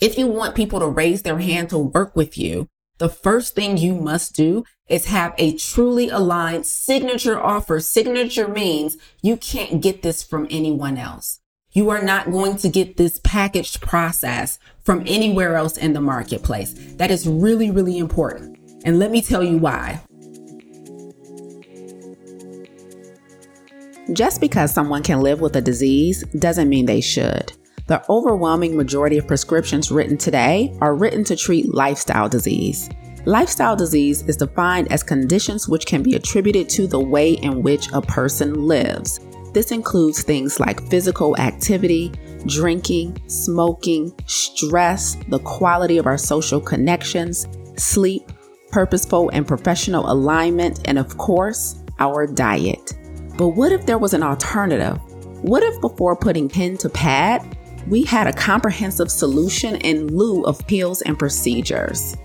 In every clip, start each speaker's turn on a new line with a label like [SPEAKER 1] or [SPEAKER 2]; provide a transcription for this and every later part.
[SPEAKER 1] If you want people to raise their hand to work with you, the first thing you must do is have a truly aligned signature offer. Signature means you can't get this from anyone else. You are not going to get this packaged process from anywhere else in the marketplace. That is really, really important. And let me tell you why. Just because someone can live with a disease doesn't mean they should. The overwhelming majority of prescriptions written today are written to treat lifestyle disease. Lifestyle disease is defined as conditions which can be attributed to the way in which a person lives. This includes things like physical activity, drinking, smoking, stress, the quality of our social connections, sleep, purposeful and professional alignment, and of course, our diet. But what if there was an alternative? What if before putting pen to pad, we had a comprehensive solution in lieu of pills and procedures.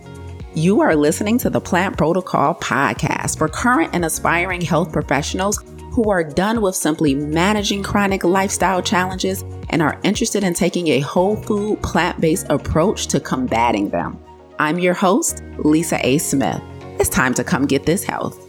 [SPEAKER 1] You are listening to the Plant Protocol podcast for current and aspiring health professionals who are done with simply managing chronic lifestyle challenges and are interested in taking a whole food, plant based approach to combating them. I'm your host, Lisa A. Smith. It's time to come get this health.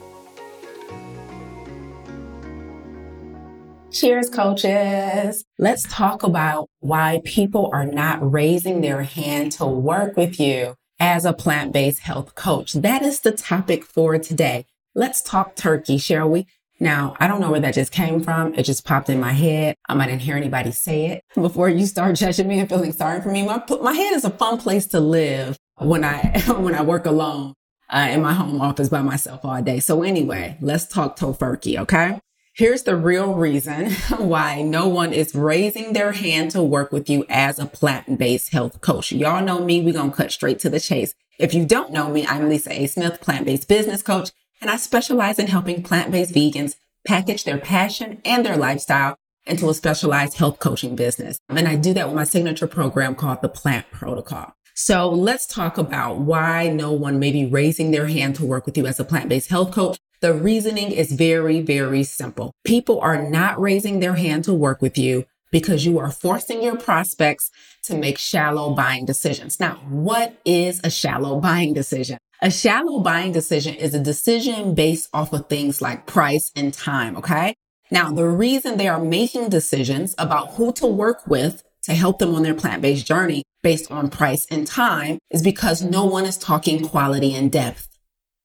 [SPEAKER 1] Cheers, coaches. Let's talk about why people are not raising their hand to work with you as a plant based health coach. That is the topic for today. Let's talk turkey, shall we? Now, I don't know where that just came from. It just popped in my head. I didn't hear anybody say it before you start judging me and feeling sorry for me. My, my head is a fun place to live when I, when I work alone uh, in my home office by myself all day. So anyway, let's talk tofurkey. Okay. Here's the real reason why no one is raising their hand to work with you as a plant-based health coach. Y'all know me. We're going to cut straight to the chase. If you don't know me, I'm Lisa A. Smith, plant-based business coach, and I specialize in helping plant-based vegans package their passion and their lifestyle into a specialized health coaching business. And I do that with my signature program called the Plant Protocol. So let's talk about why no one may be raising their hand to work with you as a plant-based health coach the reasoning is very, very simple. People are not raising their hand to work with you because you are forcing your prospects to make shallow buying decisions. Now, what is a shallow buying decision? A shallow buying decision is a decision based off of things like price and time. Okay. Now, the reason they are making decisions about who to work with to help them on their plant-based journey based on price and time is because no one is talking quality and depth.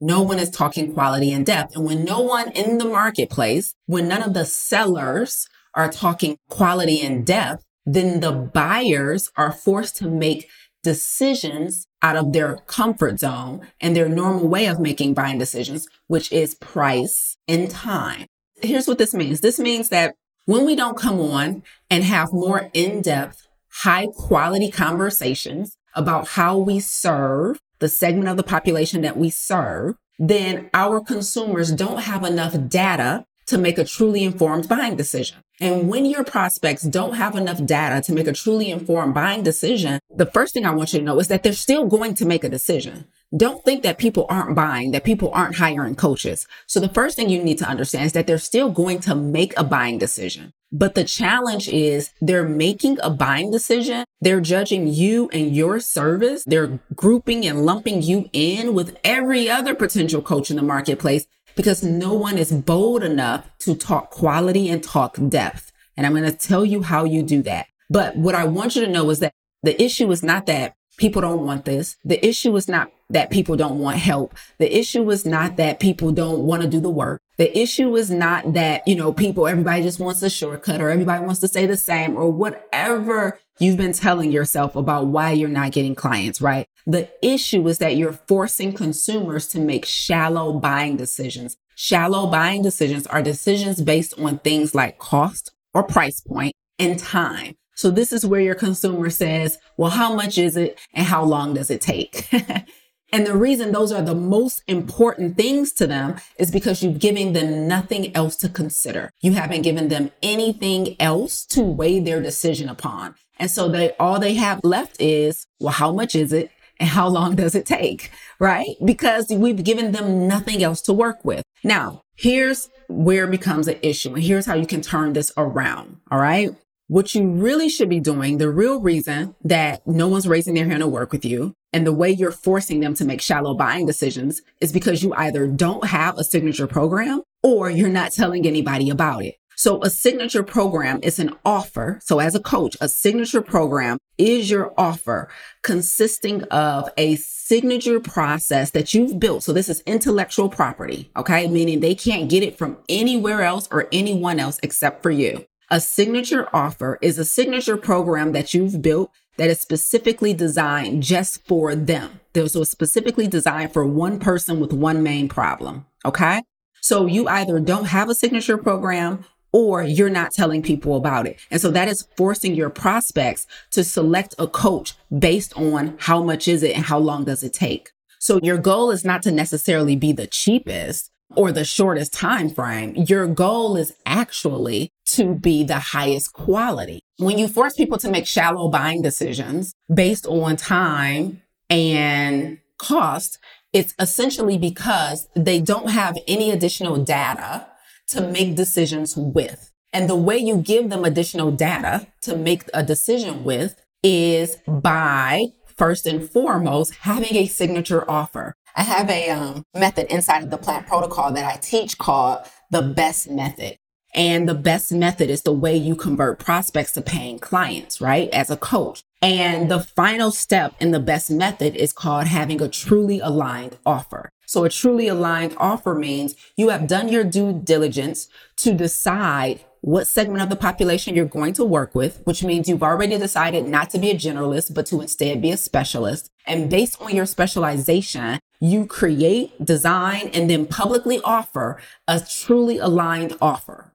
[SPEAKER 1] No one is talking quality and depth. And when no one in the marketplace, when none of the sellers are talking quality and depth, then the buyers are forced to make decisions out of their comfort zone and their normal way of making buying decisions, which is price and time. Here's what this means. This means that when we don't come on and have more in-depth, high quality conversations about how we serve the segment of the population that we serve, then our consumers don't have enough data to make a truly informed buying decision. And when your prospects don't have enough data to make a truly informed buying decision, the first thing I want you to know is that they're still going to make a decision. Don't think that people aren't buying, that people aren't hiring coaches. So the first thing you need to understand is that they're still going to make a buying decision. But the challenge is they're making a buying decision. They're judging you and your service. They're grouping and lumping you in with every other potential coach in the marketplace because no one is bold enough to talk quality and talk depth. And I'm going to tell you how you do that. But what I want you to know is that the issue is not that people don't want this. The issue is not that people don't want help. The issue is not that people don't want to do the work. The issue is not that, you know, people, everybody just wants a shortcut or everybody wants to say the same or whatever you've been telling yourself about why you're not getting clients, right? The issue is that you're forcing consumers to make shallow buying decisions. Shallow buying decisions are decisions based on things like cost or price point and time. So this is where your consumer says, well, how much is it and how long does it take? And the reason those are the most important things to them is because you've given them nothing else to consider. You haven't given them anything else to weigh their decision upon. And so they, all they have left is, well, how much is it? And how long does it take? Right? Because we've given them nothing else to work with. Now, here's where it becomes an issue. And here's how you can turn this around. All right. What you really should be doing, the real reason that no one's raising their hand to work with you and the way you're forcing them to make shallow buying decisions is because you either don't have a signature program or you're not telling anybody about it. So a signature program is an offer. So as a coach, a signature program is your offer consisting of a signature process that you've built. So this is intellectual property. Okay. Meaning they can't get it from anywhere else or anyone else except for you. A signature offer is a signature program that you've built that is specifically designed just for them. So specifically designed for one person with one main problem. Okay. So you either don't have a signature program or you're not telling people about it. And so that is forcing your prospects to select a coach based on how much is it and how long does it take. So your goal is not to necessarily be the cheapest or the shortest time frame. Your goal is actually to be the highest quality. When you force people to make shallow buying decisions based on time and cost, it's essentially because they don't have any additional data to make decisions with. And the way you give them additional data to make a decision with is by first and foremost having a signature offer. I have a um, method inside of the plant protocol that I teach called the best method. And the best method is the way you convert prospects to paying clients, right? As a coach. And the final step in the best method is called having a truly aligned offer. So a truly aligned offer means you have done your due diligence to decide what segment of the population you're going to work with, which means you've already decided not to be a generalist, but to instead be a specialist. And based on your specialization, you create, design, and then publicly offer a truly aligned offer.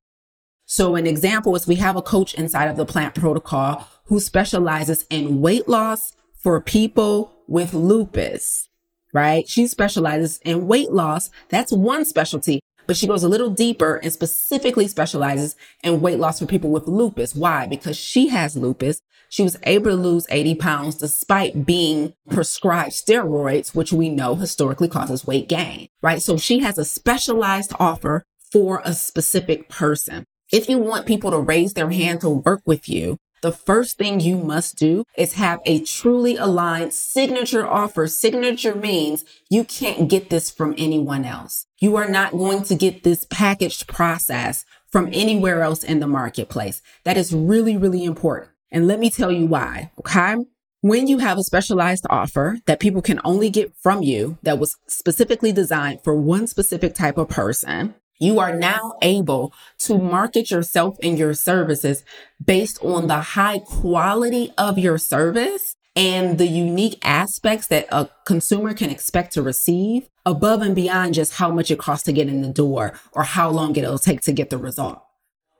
[SPEAKER 1] So an example is we have a coach inside of the plant protocol who specializes in weight loss for people with lupus, right? She specializes in weight loss. That's one specialty but she goes a little deeper and specifically specializes in weight loss for people with lupus. Why? Because she has lupus. She was able to lose 80 pounds despite being prescribed steroids, which we know historically causes weight gain, right? So she has a specialized offer for a specific person. If you want people to raise their hand to work with you, the first thing you must do is have a truly aligned signature offer. Signature means you can't get this from anyone else. You are not going to get this packaged process from anywhere else in the marketplace. That is really, really important. And let me tell you why. Okay. When you have a specialized offer that people can only get from you that was specifically designed for one specific type of person, you are now able to market yourself and your services based on the high quality of your service and the unique aspects that a consumer can expect to receive above and beyond just how much it costs to get in the door or how long it'll take to get the result.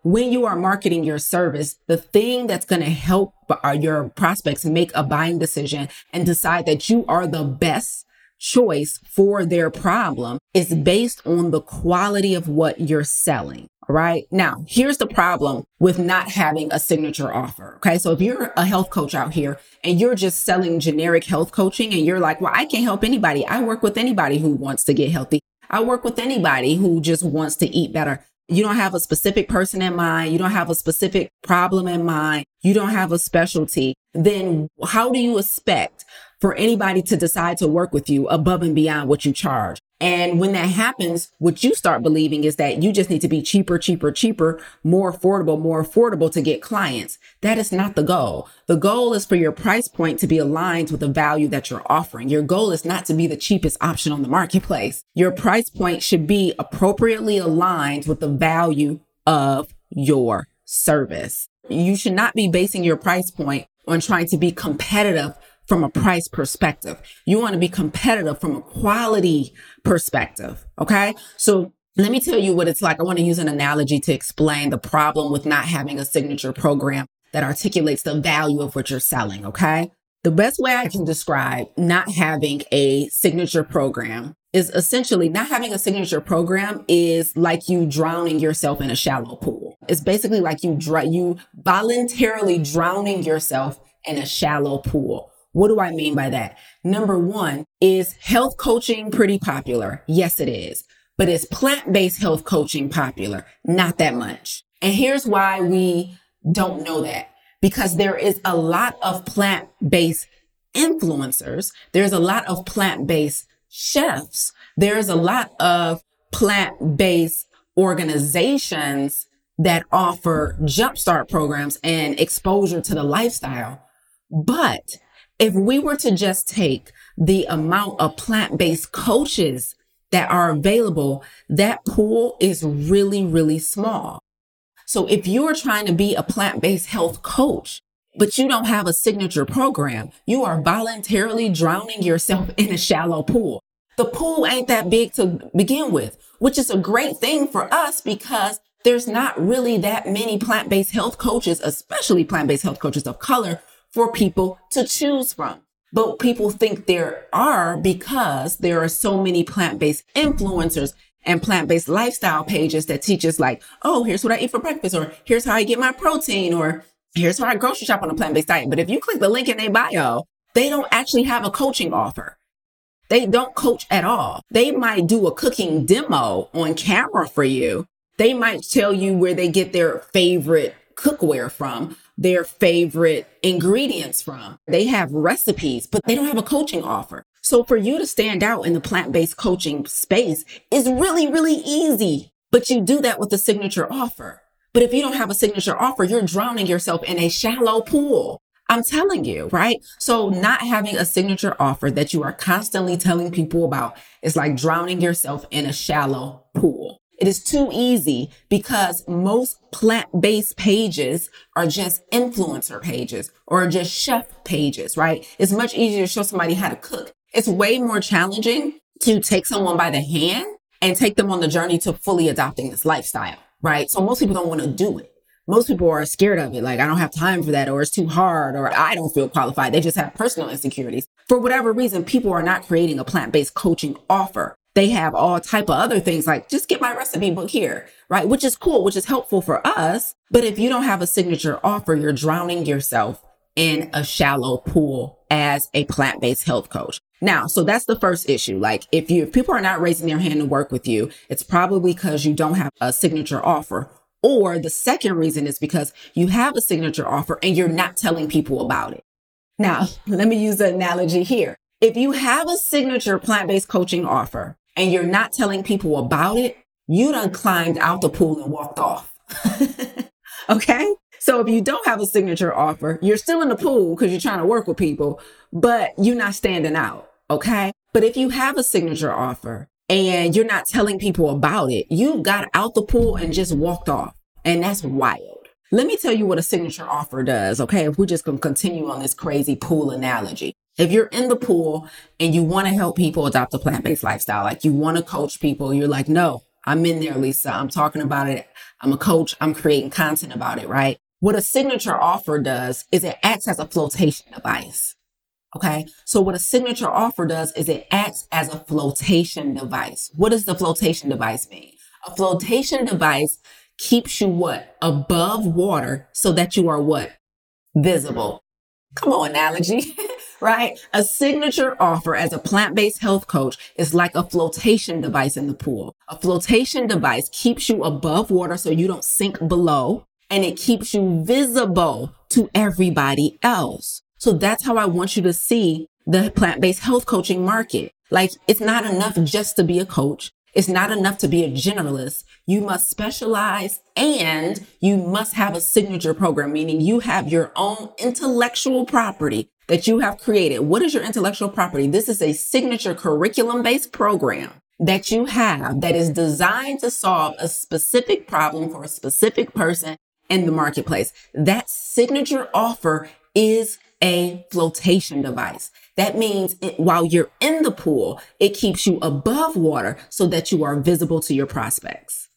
[SPEAKER 1] When you are marketing your service, the thing that's going to help uh, your prospects make a buying decision and decide that you are the best choice for their problem is based on the quality of what you're selling. Right now, here's the problem with not having a signature offer. Okay. So if you're a health coach out here and you're just selling generic health coaching and you're like, well, I can't help anybody. I work with anybody who wants to get healthy. I work with anybody who just wants to eat better. You don't have a specific person in mind. You don't have a specific problem in mind. You don't have a specialty. Then how do you expect for anybody to decide to work with you above and beyond what you charge. And when that happens, what you start believing is that you just need to be cheaper, cheaper, cheaper, more affordable, more affordable to get clients. That is not the goal. The goal is for your price point to be aligned with the value that you're offering. Your goal is not to be the cheapest option on the marketplace. Your price point should be appropriately aligned with the value of your service. You should not be basing your price point on trying to be competitive from a price perspective. You want to be competitive from a quality perspective. Okay. So let me tell you what it's like. I want to use an analogy to explain the problem with not having a signature program that articulates the value of what you're selling. Okay. The best way I can describe not having a signature program is essentially not having a signature program is like you drowning yourself in a shallow pool. It's basically like you dr- you voluntarily drowning yourself in a shallow pool. What do I mean by mm. that? Number one, is health coaching pretty popular? Yes, it is. But is plant based health coaching popular? Not that much. And here's why we don't know that because there is a lot of plant based influencers. There's a lot of plant based chefs. There's a lot of plant based organizations that offer jumpstart programs and exposure to the lifestyle. But if we were to just take the amount of plant based coaches that are available, that pool is really, really small. So if you're trying to be a plant based health coach, but you don't have a signature program, you are voluntarily drowning yourself in a shallow pool. The pool ain't that big to begin with, which is a great thing for us because there's not really that many plant-based health coaches, especially plant-based health coaches of color for people to choose from. But people think there are because there are so many plant-based influencers and plant-based lifestyle pages that teach us like, oh, here's what I eat for breakfast, or here's how I get my protein, or here's how I grocery shop on a plant-based diet. But if you click the link in their bio, they don't actually have a coaching offer. They don't coach at all. They might do a cooking demo on camera for you. They might tell you where they get their favorite cookware from, their favorite ingredients from. They have recipes, but they don't have a coaching offer. So for you to stand out in the plant-based coaching space is really, really easy. But you do that with a signature offer. But if you don't have a signature offer, you're drowning yourself in a shallow pool. I'm telling you, right? So not having a signature offer that you are constantly telling people about is like drowning yourself in a shallow pool. It is too easy because most plant-based pages are just influencer pages or just chef pages, right? It's much easier to show somebody how to cook. It's way more challenging to take someone by the hand and take them on the journey to fully adopting this lifestyle, right? So most people don't want to do it most people are scared of it. Like, I don't have time for that, or it's too hard, or I don't feel qualified. They just have personal insecurities. For whatever reason, people are not creating a plant-based coaching offer. They have all type of other things like just get my recipe book here, right? Which is cool, which is helpful for us. But if you don't have a signature offer, you're drowning yourself in a shallow pool as a plant-based health coach. Now, so that's the first issue. Like if you, if people are not raising their hand to work with you, it's probably because you don't have a signature offer or the second reason is because you have a signature offer and you're not telling people about it. Now, let me use the analogy here. If you have a signature plant-based coaching offer and you're not telling people about it, you done climbed out the pool and walked off. okay. So if you don't have a signature offer, you're still in the pool because you're trying to work with people, but you're not standing out. Okay. But if you have a signature offer and you're not telling people about it, you got out the pool and just walked off. And that's wild. Let me tell you what a signature offer does. Okay. If we're just going to continue on this crazy pool analogy. If you're in the pool and you want to help people adopt a plant-based lifestyle, like you want to coach people, you're like, no, I'm in there, Lisa. I'm talking about it. I'm a coach. I'm creating content about it, right? What a signature offer does is it acts as a flotation device. Okay. So what a signature offer does is it acts as a flotation device. What does the flotation device mean? A flotation device keeps you what? Above water so that you are what? Visible. Come on, analogy, right? A signature offer as a plant-based health coach is like a flotation device in the pool. A flotation device keeps you above water so you don't sink below and it keeps you visible to everybody else. So that's how I want you to see the plant-based health coaching market. Like it's not enough just to be a coach. It's not enough to be a generalist. You must specialize and you must have a signature program, meaning you have your own intellectual property that you have created. What is your intellectual property? This is a signature curriculum based program that you have that is designed to solve a specific problem for a specific person in the marketplace. That signature offer is a flotation device. That means it, while you're in the pool, it keeps you above water so that you are visible to your prospects.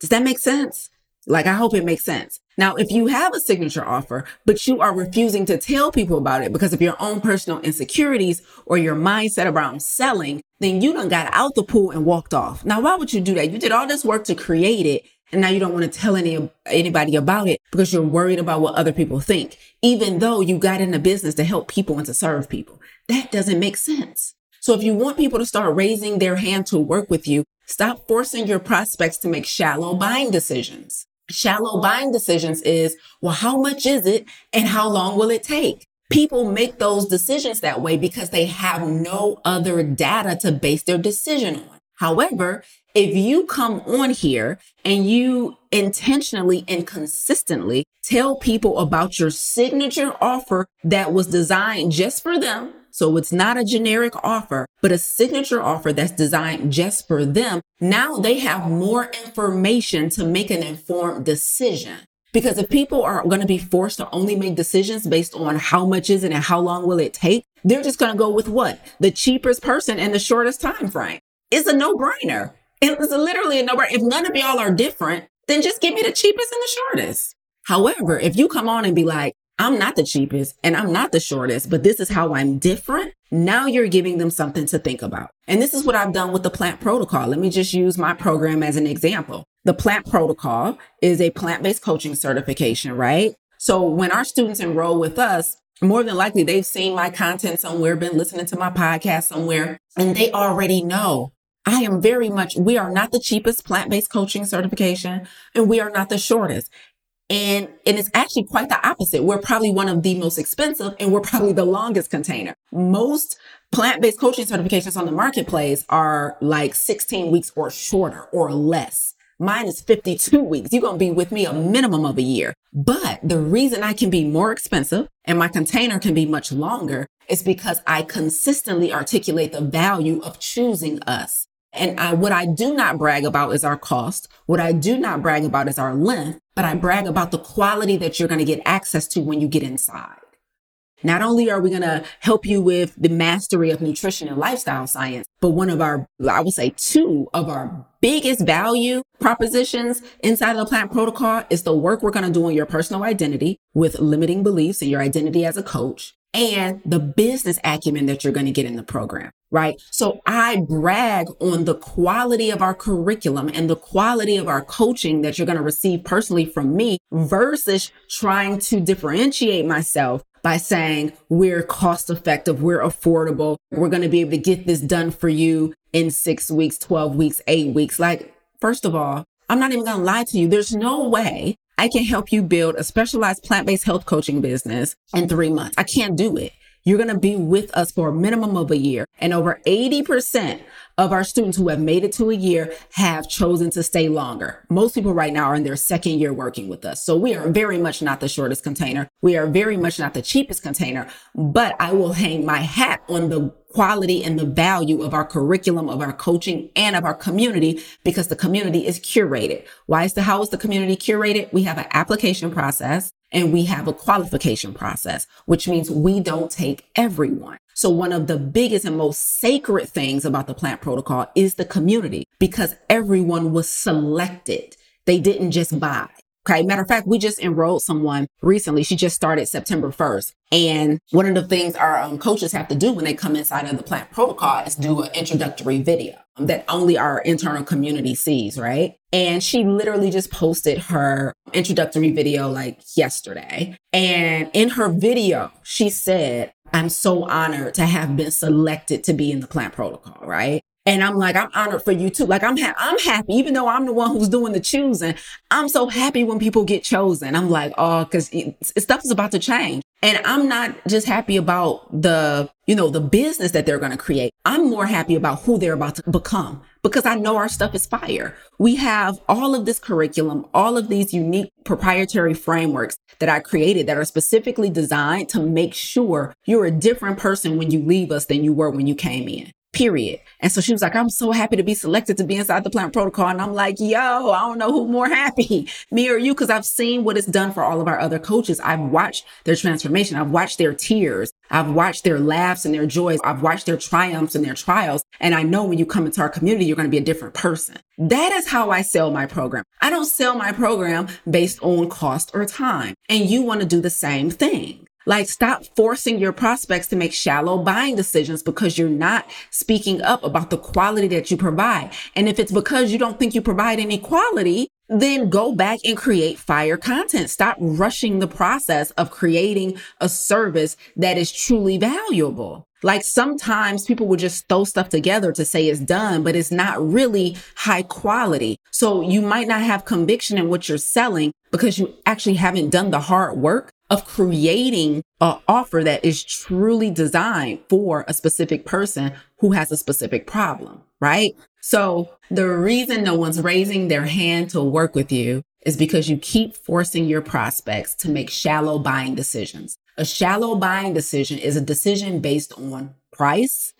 [SPEAKER 1] Does that make sense? Like, I hope it makes sense. Now, if you have a signature offer, but you are refusing to tell people about it because of your own personal insecurities or your mindset around selling, then you done got out the pool and walked off. Now, why would you do that? You did all this work to create it and now you don't want to tell any anybody about it because you're worried about what other people think, even though you got in the business to help people and to serve people. That doesn't make sense. So if you want people to start raising their hand to work with you, stop forcing your prospects to make shallow buying decisions. Shallow buying decisions is, well, how much is it and how long will it take? People make those decisions that way because they have no other data to base their decision on. However, if you come on here and you intentionally and consistently tell people about your signature offer that was designed just for them, so it's not a generic offer, but a signature offer that's designed just for them. Now they have more information to make an informed decision. Because if people are going to be forced to only make decisions based on how much is it and how long will it take, they're just going to go with what? The cheapest person in the shortest time frame. It's a no brainer. It's literally a no brainer. If none of y'all are different, then just give me the cheapest and the shortest. However, if you come on and be like, I'm not the cheapest and I'm not the shortest, but this is how I'm different. Now you're giving them something to think about. And this is what I've done with the plant protocol. Let me just use my program as an example. The plant protocol is a plant-based coaching certification, right? So when our students enroll with us, more than likely they've seen my content somewhere, been listening to my podcast somewhere, and they already know I am very much, we are not the cheapest plant-based coaching certification and we are not the shortest. And, and it's actually quite the opposite. We're probably one of the most expensive and we're probably the longest container. Most plant-based coaching certifications on the marketplace are like 16 weeks or shorter or less. Mine is 52 weeks. You're going to be with me a minimum of a year. But the reason I can be more expensive and my container can be much longer is because I consistently articulate the value of choosing us. And I, what I do not brag about is our cost. What I do not brag about is our length, but I brag about the quality that you're going to get access to when you get inside. Not only are we going to help you with the mastery of nutrition and lifestyle science, but one of our, I would say two of our biggest value propositions inside of the plant protocol is the work we're going to do on your personal identity with limiting beliefs and your identity as a coach and the business acumen that you're going to get in the program, right? So I brag on the quality of our curriculum and the quality of our coaching that you're going to receive personally from me versus trying to differentiate myself by saying we're cost effective, we're affordable, we're going to be able to get this done for you in six weeks, 12 weeks, eight weeks. Like, first of all, I'm not even going to lie to you. There's no way I can help you build a specialized plant-based health coaching business in three months. I can't do it. You're going to be with us for a minimum of a year. And over 80% of our students who have made it to a year have chosen to stay longer. Most people right now are in their second year working with us. So we are very much not the shortest container. We are very much not the cheapest container, but I will hang my hat on the quality and the value of our curriculum, of our coaching and of our community because the community is curated. Why is the, how is the community curated? We have an application process and we have a qualification process, which means we don't take everyone. So one of the biggest and most sacred things about the plant protocol is the community because everyone was selected. They didn't just buy. Okay. Matter of fact, we just enrolled someone recently. She just started September 1st. And one of the things our um, coaches have to do when they come inside of the plant protocol is do an introductory video that only our internal community sees, right? And she literally just posted her introductory video like yesterday. And in her video, she said, I'm so honored to have been selected to be in the plant protocol, right? And I'm like, I'm honored for you too. Like I'm, ha- I'm happy, even though I'm the one who's doing the choosing. I'm so happy when people get chosen. I'm like, oh, cause it, stuff is about to change. And I'm not just happy about the, you know, the business that they're going to create. I'm more happy about who they're about to become because I know our stuff is fire. We have all of this curriculum, all of these unique proprietary frameworks that I created that are specifically designed to make sure you're a different person when you leave us than you were when you came in period. And so she was like, I'm so happy to be selected to be inside the plant protocol. And I'm like, yo, I don't know who more happy, me or you, because I've seen what it's done for all of our other coaches. I've watched their transformation. I've watched their tears. I've watched their laughs and their joys. I've watched their triumphs and their trials. And I know when you come into our community, you're going to be a different person. That is how I sell my program. I don't sell my program based on cost or time. And you want to do the same thing. Like stop forcing your prospects to make shallow buying decisions because you're not speaking up about the quality that you provide. And if it's because you don't think you provide any quality, then go back and create fire content. Stop rushing the process of creating a service that is truly valuable. Like sometimes people will just throw stuff together to say it's done, but it's not really high quality. So you might not have conviction in what you're selling because you actually haven't done the hard work of creating an offer that is truly designed for a specific person who has a specific problem, right? So the reason no one's raising their hand to work with you is because you keep forcing your prospects to make shallow buying decisions. A shallow buying decision is a decision based on price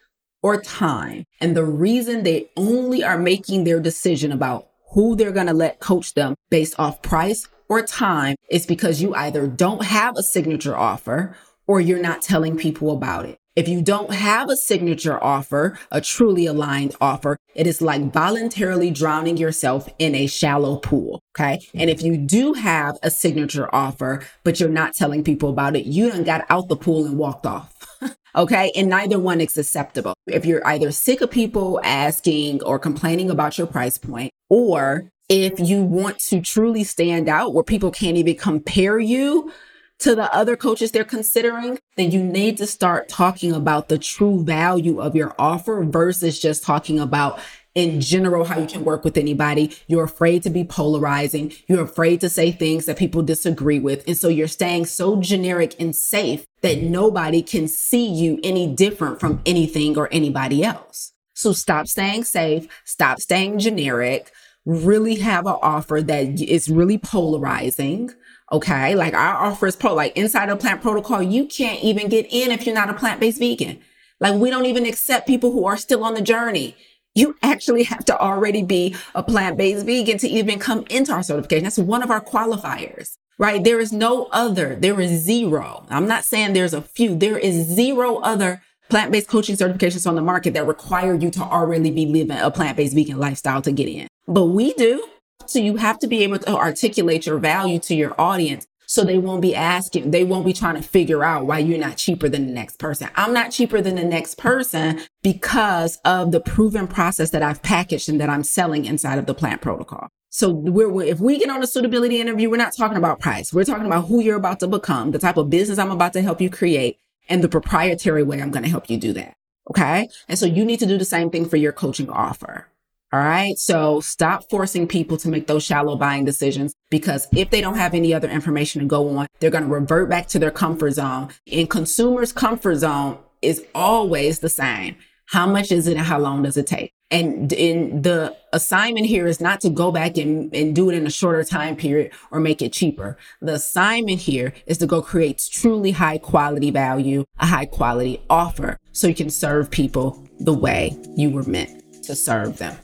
[SPEAKER 1] or time. And the reason they only are making their decision about who they're going to let coach them based off price or time is because you either don't have a signature offer or you're not telling people about it. If you don't have a signature offer, a truly aligned offer, it is like voluntarily drowning yourself in a shallow pool. Okay. And if you do have a signature offer, but you're not telling people about it, you done got out the pool and walked off. okay. And neither one is acceptable. If you're either sick of people asking or complaining about your price point, or if you want to truly stand out where people can't even compare you to the other coaches they're considering, then you need to start talking about the true value of your offer versus just talking about in general how you can work with anybody. You're afraid to be polarizing. You're afraid to say things that people disagree with. And so you're staying so generic and safe that nobody can see you any different from anything or anybody else. So stop staying safe. Stop staying generic. Really have an offer that is really polarizing Okay. Like our offer is pro, like inside of plant protocol, you can't even get in if you're not a plant based vegan. Like we don't even accept people who are still on the journey. You actually have to already be a plant based vegan to even come into our certification. That's one of our qualifiers, right? There is no other. There is zero. I'm not saying there's a few. There is zero other plant based coaching certifications on the market that require you to already be living a plant based vegan lifestyle to get in. But we do. So you have to be able to articulate your value to your audience so they won't be asking, they won't be trying to figure out why you're not cheaper than the next person. I'm not cheaper than the next person because of the proven process that I've packaged and that I'm selling inside of the plant protocol. So we're, if we get on a suitability interview, we're not talking about price. We're talking about who you're about to become, the type of business I'm about to help you create and the proprietary way I'm going to help you do that. Okay. And so you need to do the same thing for your coaching offer. All right. So stop forcing people to make those shallow buying decisions because if they don't have any other information to go on, they're going to revert back to their comfort zone. And consumers' comfort zone is always the same. How much is it and how long does it take? And the assignment here is not to go back and, and do it in a shorter time period or make it cheaper. The assignment here is to go create truly high quality value, a high quality offer so you can serve people the way you were meant to serve them.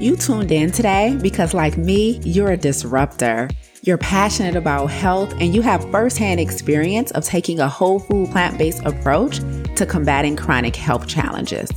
[SPEAKER 1] You tuned in today because, like me, you're a disruptor. You're passionate about health and you have firsthand experience of taking a whole food plant based approach to combating chronic health challenges.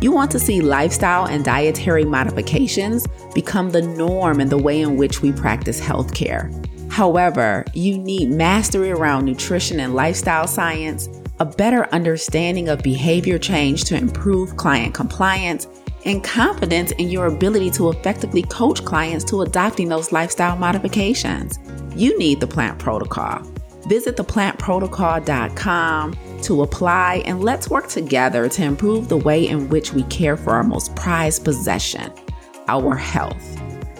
[SPEAKER 1] You want to see lifestyle and dietary modifications become the norm in the way in which we practice healthcare. However, you need mastery around nutrition and lifestyle science a better understanding of behavior change to improve client compliance, and confidence in your ability to effectively coach clients to adopting those lifestyle modifications. You need the plant protocol. Visit theplantprotocol.com to apply and let's work together to improve the way in which we care for our most prized possession, our health.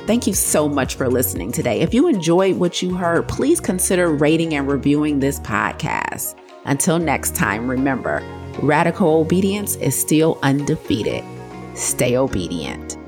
[SPEAKER 1] Thank you so much for listening today. If you enjoyed what you heard, please consider rating and reviewing this podcast. Until next time, remember radical obedience is still undefeated. Stay obedient.